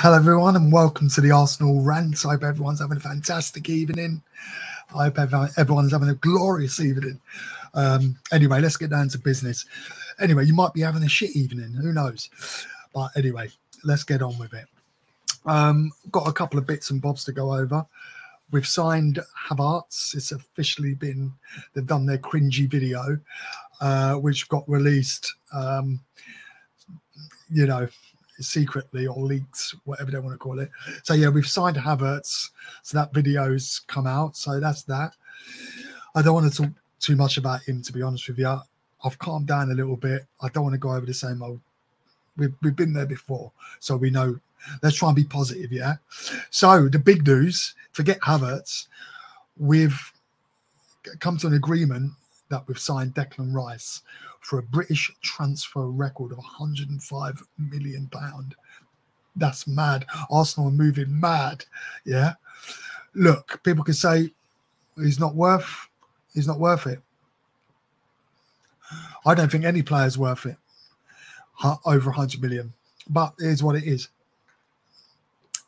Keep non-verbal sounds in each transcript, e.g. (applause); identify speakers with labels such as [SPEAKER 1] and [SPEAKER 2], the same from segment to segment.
[SPEAKER 1] Hello, everyone, and welcome to the Arsenal rant. I hope everyone's having a fantastic evening. I hope everyone's having a glorious evening. Um, anyway, let's get down to business. Anyway, you might be having a shit evening. Who knows? But anyway, let's get on with it. Um, got a couple of bits and bobs to go over. We've signed Havertz. It's officially been, they've done their cringy video, uh, which got released, um, you know, secretly or leaked, whatever they want to call it. So yeah, we've signed Havertz. So that video's come out. So that's that. I don't want to talk too much about him, to be honest with you. I've calmed down a little bit. I don't want to go over the same old. We've, we've been there before, so we know. Let's try and be positive, yeah. So the big news: forget Havertz. We've come to an agreement that we've signed Declan Rice for a British transfer record of 105 million pound. That's mad. Arsenal are moving mad. Yeah. Look, people can say he's not worth he's not worth it. I don't think any player is worth it. Over 100 million. But here's what it is.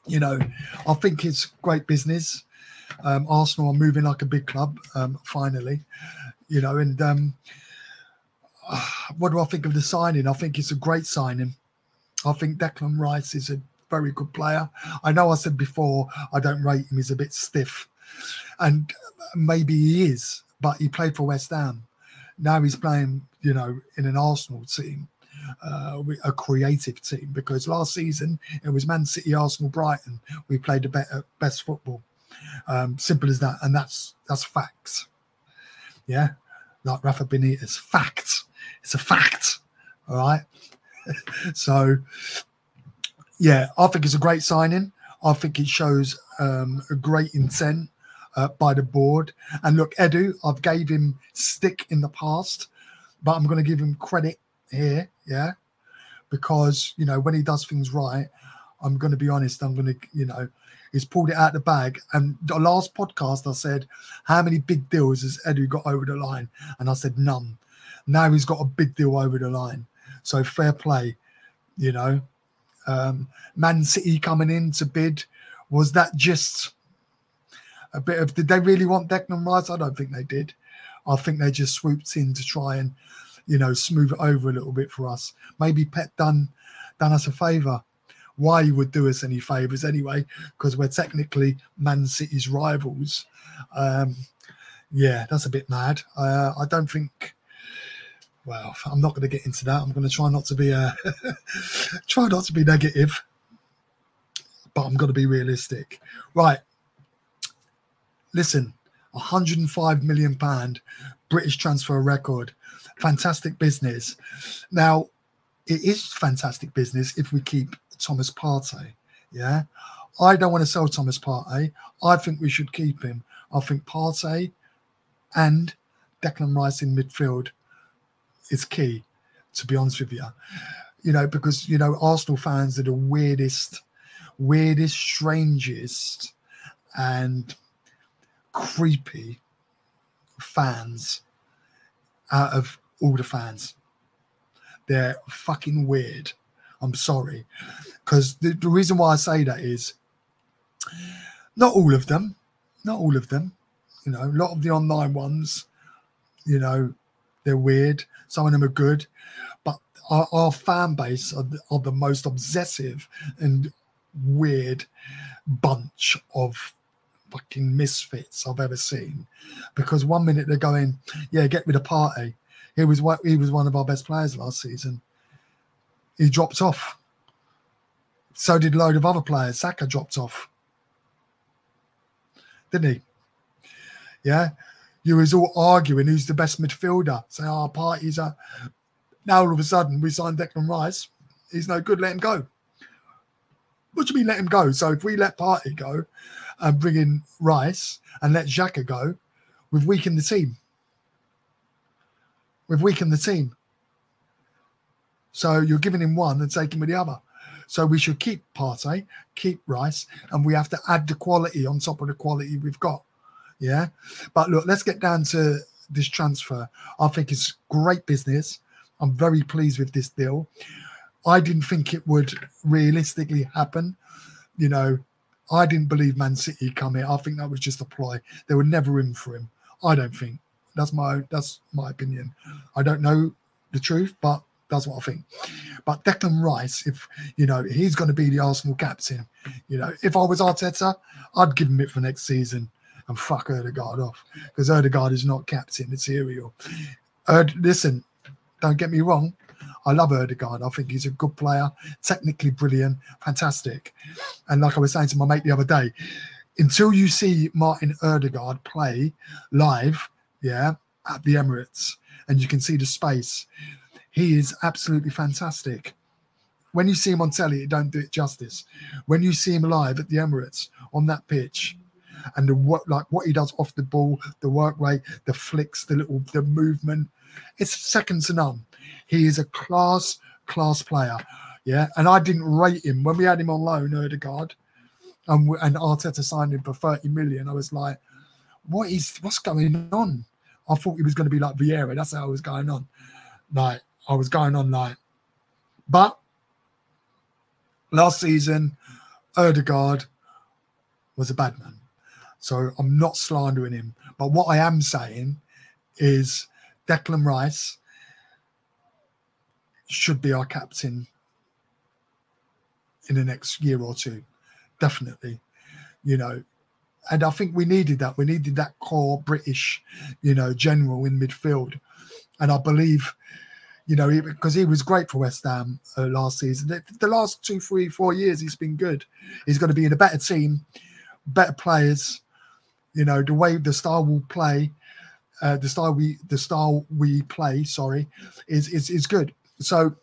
[SPEAKER 1] You know, I think it's great business. Um, Arsenal are moving like a big club, um, finally. You know, and um, what do I think of the signing? I think it's a great signing. I think Declan Rice is a very good player. I know I said before I don't rate him; he's a bit stiff, and maybe he is. But he played for West Ham. Now he's playing, you know, in an Arsenal team, uh, a creative team. Because last season it was Man City, Arsenal, Brighton. We played the better, best football. Um, simple as that, and that's that's facts. Yeah, like Rafa Benitez, facts. It's a fact. All right. (laughs) so, yeah, I think it's a great signing. I think it shows um, a great intent uh, by the board. And look, Edu, I've gave him stick in the past, but I'm going to give him credit here. Yeah, because you know when he does things right, I'm going to be honest. I'm going to, you know, he's pulled it out the bag. And the last podcast, I said, how many big deals has Edu got over the line? And I said none. Now he's got a big deal over the line. So fair play, you know. Um, Man City coming in to bid, was that just a bit of, did they really want Declan Rice? I don't think they did. I think they just swooped in to try and, you know, smooth it over a little bit for us. Maybe Pep done done us a favour. Why he would do us any favours anyway, because we're technically Man City's rivals. Um, yeah, that's a bit mad. Uh, I don't think well, I'm not going to get into that. I'm going to try not to be uh, (laughs) try not to be negative, but I'm going to be realistic. Right. Listen, 105 million pound British transfer record. Fantastic business. Now, it is fantastic business if we keep Thomas Partey. Yeah. I don't want to sell Thomas Partey. I think we should keep him. I think Partey and Declan Rice in midfield is key, to be honest with you. You know, because you know, Arsenal fans are the weirdest, weirdest, strangest, and creepy fans out of all the fans. They're fucking weird. I'm sorry. Because the, the reason why I say that is not all of them, not all of them. You know, a lot of the online ones, you know, they're weird. Some of them are good, but our, our fan base are the, are the most obsessive and weird bunch of fucking misfits I've ever seen. Because one minute they're going, "Yeah, get rid of Partey." He was what he was one of our best players last season. He dropped off. So did a load of other players. Saka dropped off, didn't he? Yeah you was all arguing who's the best midfielder. Say, ah, our oh, parties are. Now all of a sudden we signed Declan Rice. He's no good. Let him go. What do you mean let him go? So if we let Partey go and bring in Rice and let Xhaka go, we've weakened the team. We've weakened the team. So you're giving him one and taking with the other. So we should keep Partey, keep Rice, and we have to add the quality on top of the quality we've got. Yeah. But look, let's get down to this transfer. I think it's great business. I'm very pleased with this deal. I didn't think it would realistically happen. You know, I didn't believe Man City come here. I think that was just a ploy. They were never in for him. I don't think. That's my that's my opinion. I don't know the truth, but that's what I think. But Declan Rice, if you know, he's going to be the Arsenal captain. You know, if I was Arteta, I'd give him it for next season and fuck Odegaard off because Odegaard is not captain material. Erd, listen, don't get me wrong. I love Odegaard. I think he's a good player, technically brilliant, fantastic. And like I was saying to my mate the other day, until you see Martin Odegaard play live, yeah, at the Emirates, and you can see the space, he is absolutely fantastic. When you see him on telly, it don't do it justice. When you see him live at the Emirates on that pitch, and the what like what he does off the ball, the work rate, the flicks, the little the movement, it's second to none. He is a class class player. Yeah, and I didn't rate him when we had him on loan, Odegaard, and and Arteta signed him for thirty million. I was like, what is what's going on? I thought he was going to be like Vieira. That's how I was going on. Like I was going on like, but last season, Odegaard was a bad man. So I'm not slandering him. But what I am saying is Declan Rice should be our captain in the next year or two. Definitely. You know, and I think we needed that. We needed that core British, you know, general in midfield. And I believe, you know, because he, he, was great for West Ham uh, last season. The, the, last two, three, four years, he's been good. He's going to be in a better team, better players, you know the way the style will play, uh, the style we the style we play, sorry, is is is good. So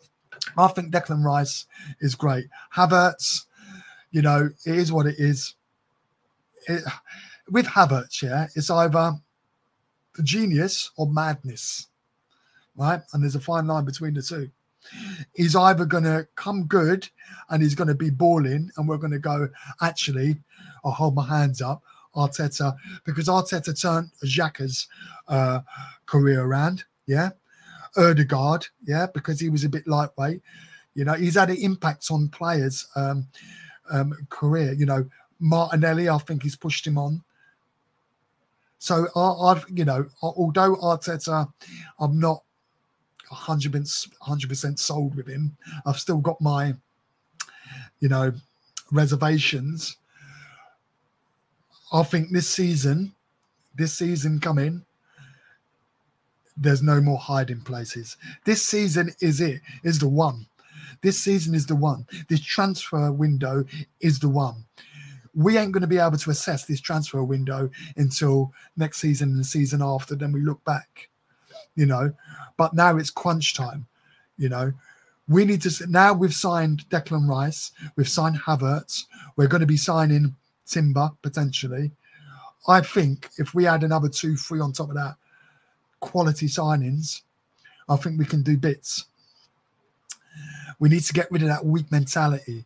[SPEAKER 1] I think Declan Rice is great. Havertz, you know, it is what it is. It, with Havertz, yeah, it's either the genius or madness, right? And there's a fine line between the two. He's either going to come good and he's going to be balling, and we're going to go, actually, I'll hold my hands up, Arteta because Arteta turned Xhaka's uh, career around. Yeah. Odegaard, yeah, because he was a bit lightweight. You know, he's had an impact on players' um, um, career. You know, Martinelli, I think he's pushed him on. So I, have you know, although Arteta, I'm not 100 percent sold with him. I've still got my, you know, reservations. I think this season, this season coming, there's no more hiding places. This season is it, is the one. This season is the one. This transfer window is the one. We ain't going to be able to assess this transfer window until next season and the season after. Then we look back, you know. But now it's crunch time, you know. We need to now we've signed Declan Rice, we've signed Havertz, we're going to be signing Timber potentially. I think if we add another two, three on top of that, quality signings, I think we can do bits. We need to get rid of that weak mentality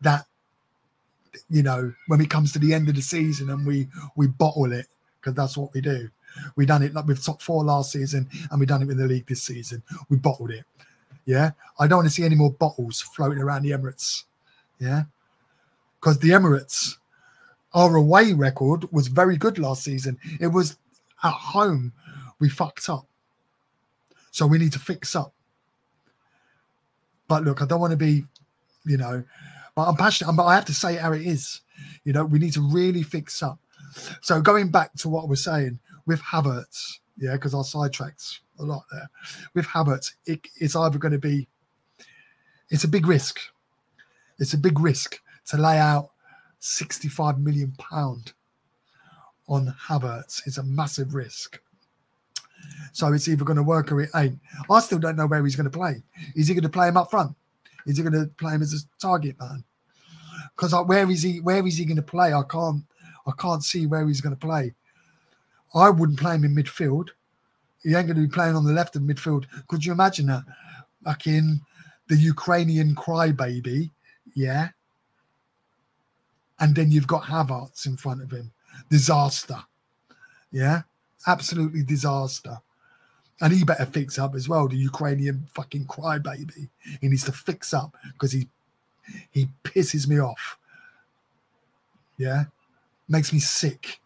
[SPEAKER 1] that you know when it comes to the end of the season and we we bottle it because that's what we do. We done it like with top four last season and we done it with the league this season. We bottled it. Yeah, I don't want to see any more bottles floating around the Emirates. Yeah, because the Emirates our away record was very good last season. It was at home we fucked up. So we need to fix up. But look, I don't want to be, you know, but I'm passionate. But I have to say how it is. You know, we need to really fix up. So going back to what I was saying with Havertz, yeah, because our sidetracks a lot there. With Havertz, it, it's either going to be, it's a big risk. It's a big risk to lay out 65 million pound on Havertz is a massive risk. So it's either going to work or it ain't. I still don't know where he's going to play. Is he going to play him up front? Is he going to play him as a target man? Because like, where is he? Where is he going to play? I can't. I can't see where he's going to play. I wouldn't play him in midfield. He ain't going to be playing on the left of midfield. Could you imagine that? Back in the Ukrainian crybaby, yeah, and then you've got Havertz in front of him. Disaster. Yeah, absolutely disaster. And he better fix up as well. The Ukrainian fucking crybaby. He needs to fix up because he he pisses me off. Yeah, makes me sick.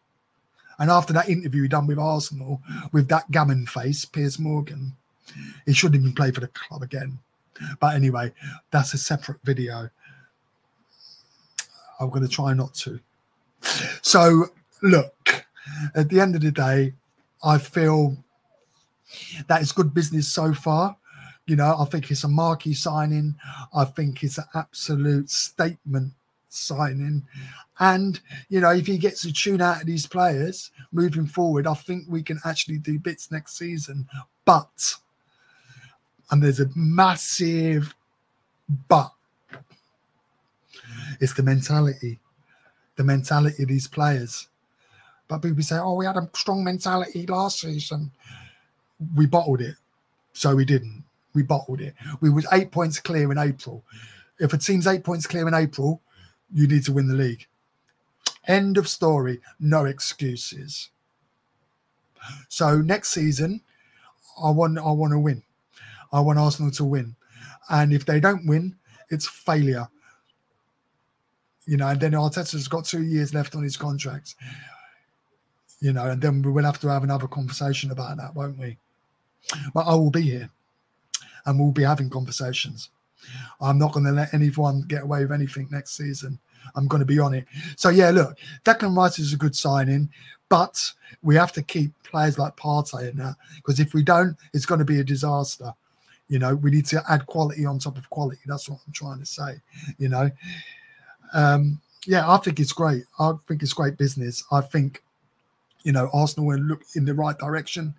[SPEAKER 1] And after that interview he done with Arsenal with that gammon face, Piers Morgan, he shouldn't even play for the club again. But anyway, that's a separate video. I'm going to try not to. So, look, at the end of the day, I feel that it's good business so far. You know, I think it's a marquee signing. I think it's an absolute statement signing. And, you know, if he gets a tune out of these players moving forward, I think we can actually do bits next season. But, and there's a massive but, it's the mentality, the mentality of these players. But people say, oh, we had a strong mentality last season. We bottled it. So we didn't. We bottled it. We was eight points clear in April. If a team's eight points clear in April, you need to win the league. End of story. No excuses. So next season, I want I want to win. I want Arsenal to win. And if they don't win, it's failure. You know, and then Arteta's got two years left on his contract. You know, and then we will have to have another conversation about that, won't we? But I will be here and we'll be having conversations. I'm not going to let anyone get away with anything next season. I'm going to be on it. So yeah, look, Declan Rice is a good signing, but we have to keep players like Partey in that because if we don't, it's going to be a disaster. You know, we need to add quality on top of quality. That's what I'm trying to say. You know, um, yeah, I think it's great. I think it's great business. I think, you know, Arsenal will look in the right direction.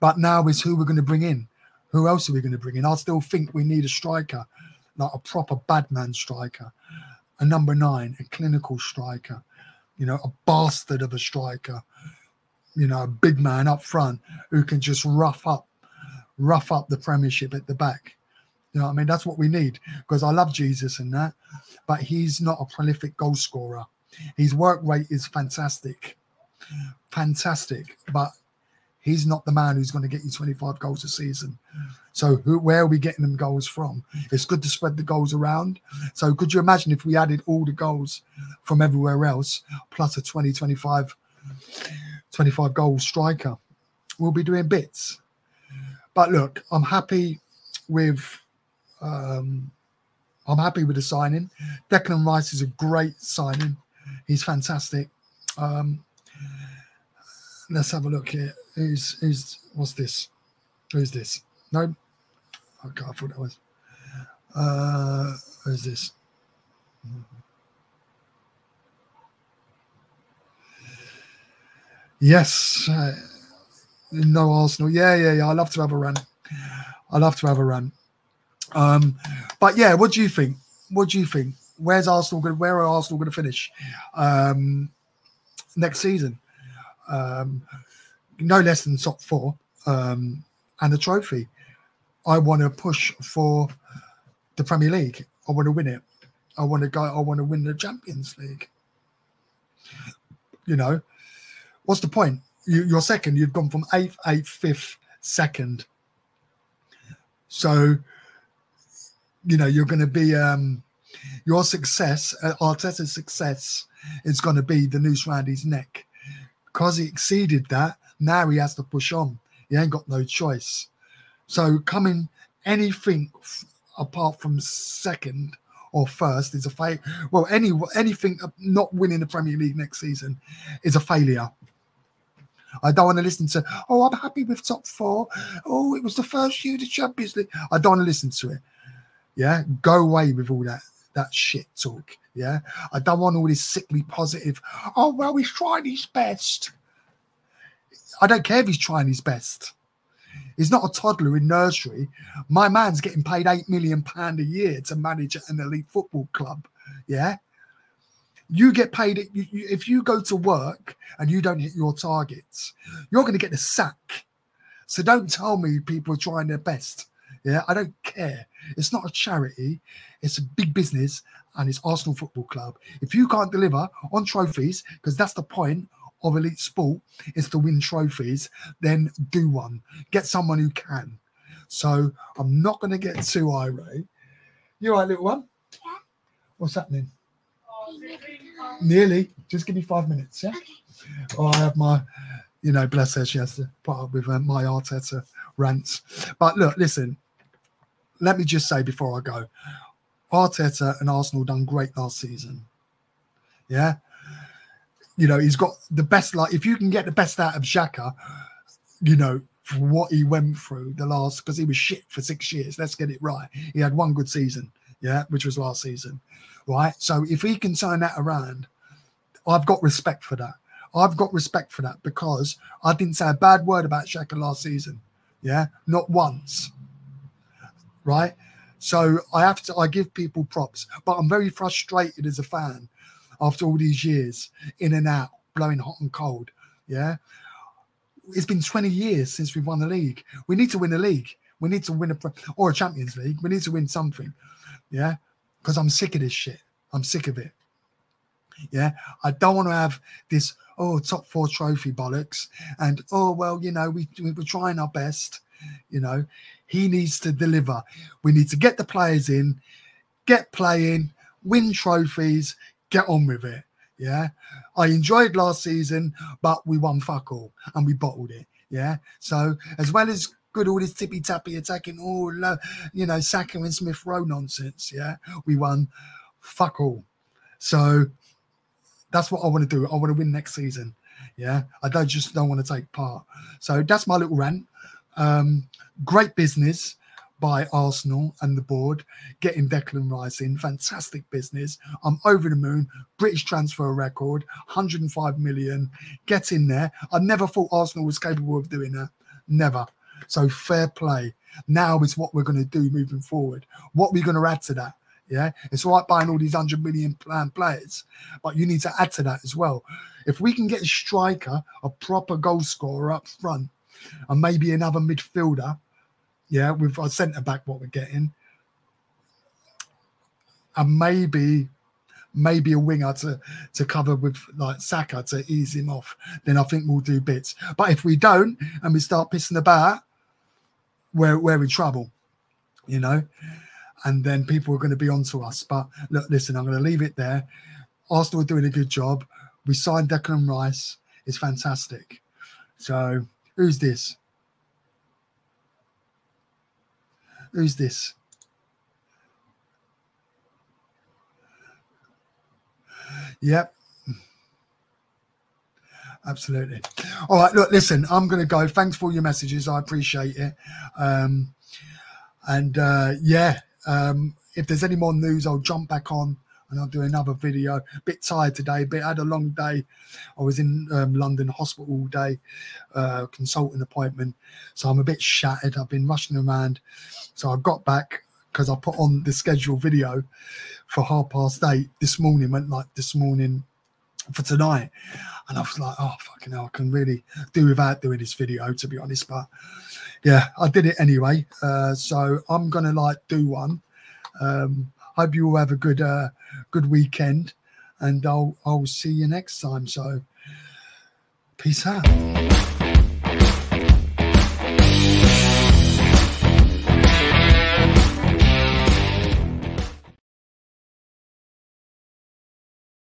[SPEAKER 1] But now is who we're going to bring in. Who else are we going to bring in? I still think we need a striker, like a proper badman striker a number nine, a clinical striker, you know, a bastard of a striker, you know, a big man up front who can just rough up, rough up the Premiership at the back. You know, I mean, that's what we need because I love Jesus and that, but he's not a prolific goal scorer. His work rate is fantastic, fantastic, but He's not the man who's going to get you 25 goals a season. So who, where are we getting them goals from? It's good to spread the goals around. So could you imagine if we added all the goals from everywhere else plus a 20, 25, 25 goal striker? We'll be doing bits. But look, I'm happy with um, I'm happy with the signing. Declan Rice is a great signing. He's fantastic. Um, let's have a look here. Who's who's what's this? Who's this? No, okay, I thought that was. Uh, who's this? Yes, uh, no Arsenal. Yeah, yeah, yeah. I love to have a run. I love to have a run. Um, but yeah, what do you think? What do you think? Where's Arsenal going? Where are Arsenal going to finish um, next season? Um, no less than top four um, and a trophy. I want to push for the Premier League. I want to win it. I want to go. I want to win the Champions League. You know, what's the point? You, are second. You've gone from eighth, eighth, fifth, second. So, you know, you're going to be um, your success. Uh, Arteta's success is going to be the noose around his neck because he exceeded that now he has to push on. He ain't got no choice. So coming anything f- apart from second or first is a fail. Well, any anything not winning the Premier League next season is a failure. I don't want to listen to, oh, I'm happy with top four. Oh, it was the first year of the Champions League. I don't want to listen to it. Yeah, go away with all that that shit talk. Yeah, I don't want all this sickly positive. Oh well, he's trying his best. I don't care if he's trying his best. He's not a toddler in nursery. My man's getting paid eight million pound a year to manage an elite football club. Yeah, you get paid if you go to work and you don't hit your targets, you're going to get the sack. So don't tell me people are trying their best. Yeah, I don't care. It's not a charity. It's a big business, and it's Arsenal Football Club. If you can't deliver on trophies, because that's the point of elite sport is to win trophies, then do one. Get someone who can. So I'm not going to get too irate. You all right, little one?
[SPEAKER 2] Yeah.
[SPEAKER 1] What's happening? Nearly. Just give me five minutes, yeah? Oh, I have my, you know, bless her, she has to put up with uh, my Arteta rants. But look, listen, let me just say before I go, Arteta and Arsenal done great last season. Yeah. You know, he's got the best, like, if you can get the best out of Xhaka, you know, for what he went through the last, because he was shit for six years. Let's get it right. He had one good season, yeah, which was last season, right? So if he can turn that around, I've got respect for that. I've got respect for that because I didn't say a bad word about Xhaka last season. Yeah, not once. Right. So I have to, I give people props, but I'm very frustrated as a fan after all these years in and out, blowing hot and cold. Yeah. It's been 20 years since we've won the league. We need to win the league. We need to win a, or a Champions League. We need to win something. Yeah. Because I'm sick of this shit. I'm sick of it. Yeah. I don't want to have this, oh, top four trophy bollocks. And, oh, well, you know, we, we were trying our best. You know, he needs to deliver. We need to get the players in, get playing, win trophies, get on with it. Yeah. I enjoyed last season, but we won fuck all and we bottled it. Yeah. So as well as good all this tippy tappy attacking oh, all you know Saka and Smith Rowe nonsense. Yeah, we won fuck all. So that's what I want to do. I want to win next season. Yeah, I don't just don't want to take part. So that's my little rant. Um, great business by Arsenal and the board getting Declan Rice in. Fantastic business. I'm over the moon. British transfer record, 105 million. Get in there. I never thought Arsenal was capable of doing that. Never. So fair play. Now is what we're going to do moving forward. What we're going to add to that. Yeah, it's all right buying all these hundred million plan players, but you need to add to that as well. If we can get a striker, a proper goal scorer up front, and maybe another midfielder, yeah, with our centre back, what we're getting, and maybe maybe a winger to to cover with like Saka to ease him off, then I think we'll do bits. But if we don't and we start pissing about, we're we're in trouble, you know. And then people are going to be onto us. But look, listen, I'm going to leave it there. Arsenal are doing a good job. We signed Declan Rice. It's fantastic. So who's this? Who's this? Yep. Absolutely. All right. Look, listen, I'm going to go. Thanks for all your messages. I appreciate it. Um, and uh, yeah, um, if there's any more news, I'll jump back on and I'll do another video. A bit tired today, but I had a long day. I was in um, London hospital all day, uh, consulting appointment. So I'm a bit shattered. I've been rushing around. So I got back because I put on the scheduled video for half past eight this morning, went like this morning for tonight. And I was like, oh, fucking hell, I can really do without doing this video, to be honest. But yeah, I did it anyway. Uh, so I'm going to like do one. Um, hope you all have a good, uh, good weekend and I'll, I'll see you next time. So peace out.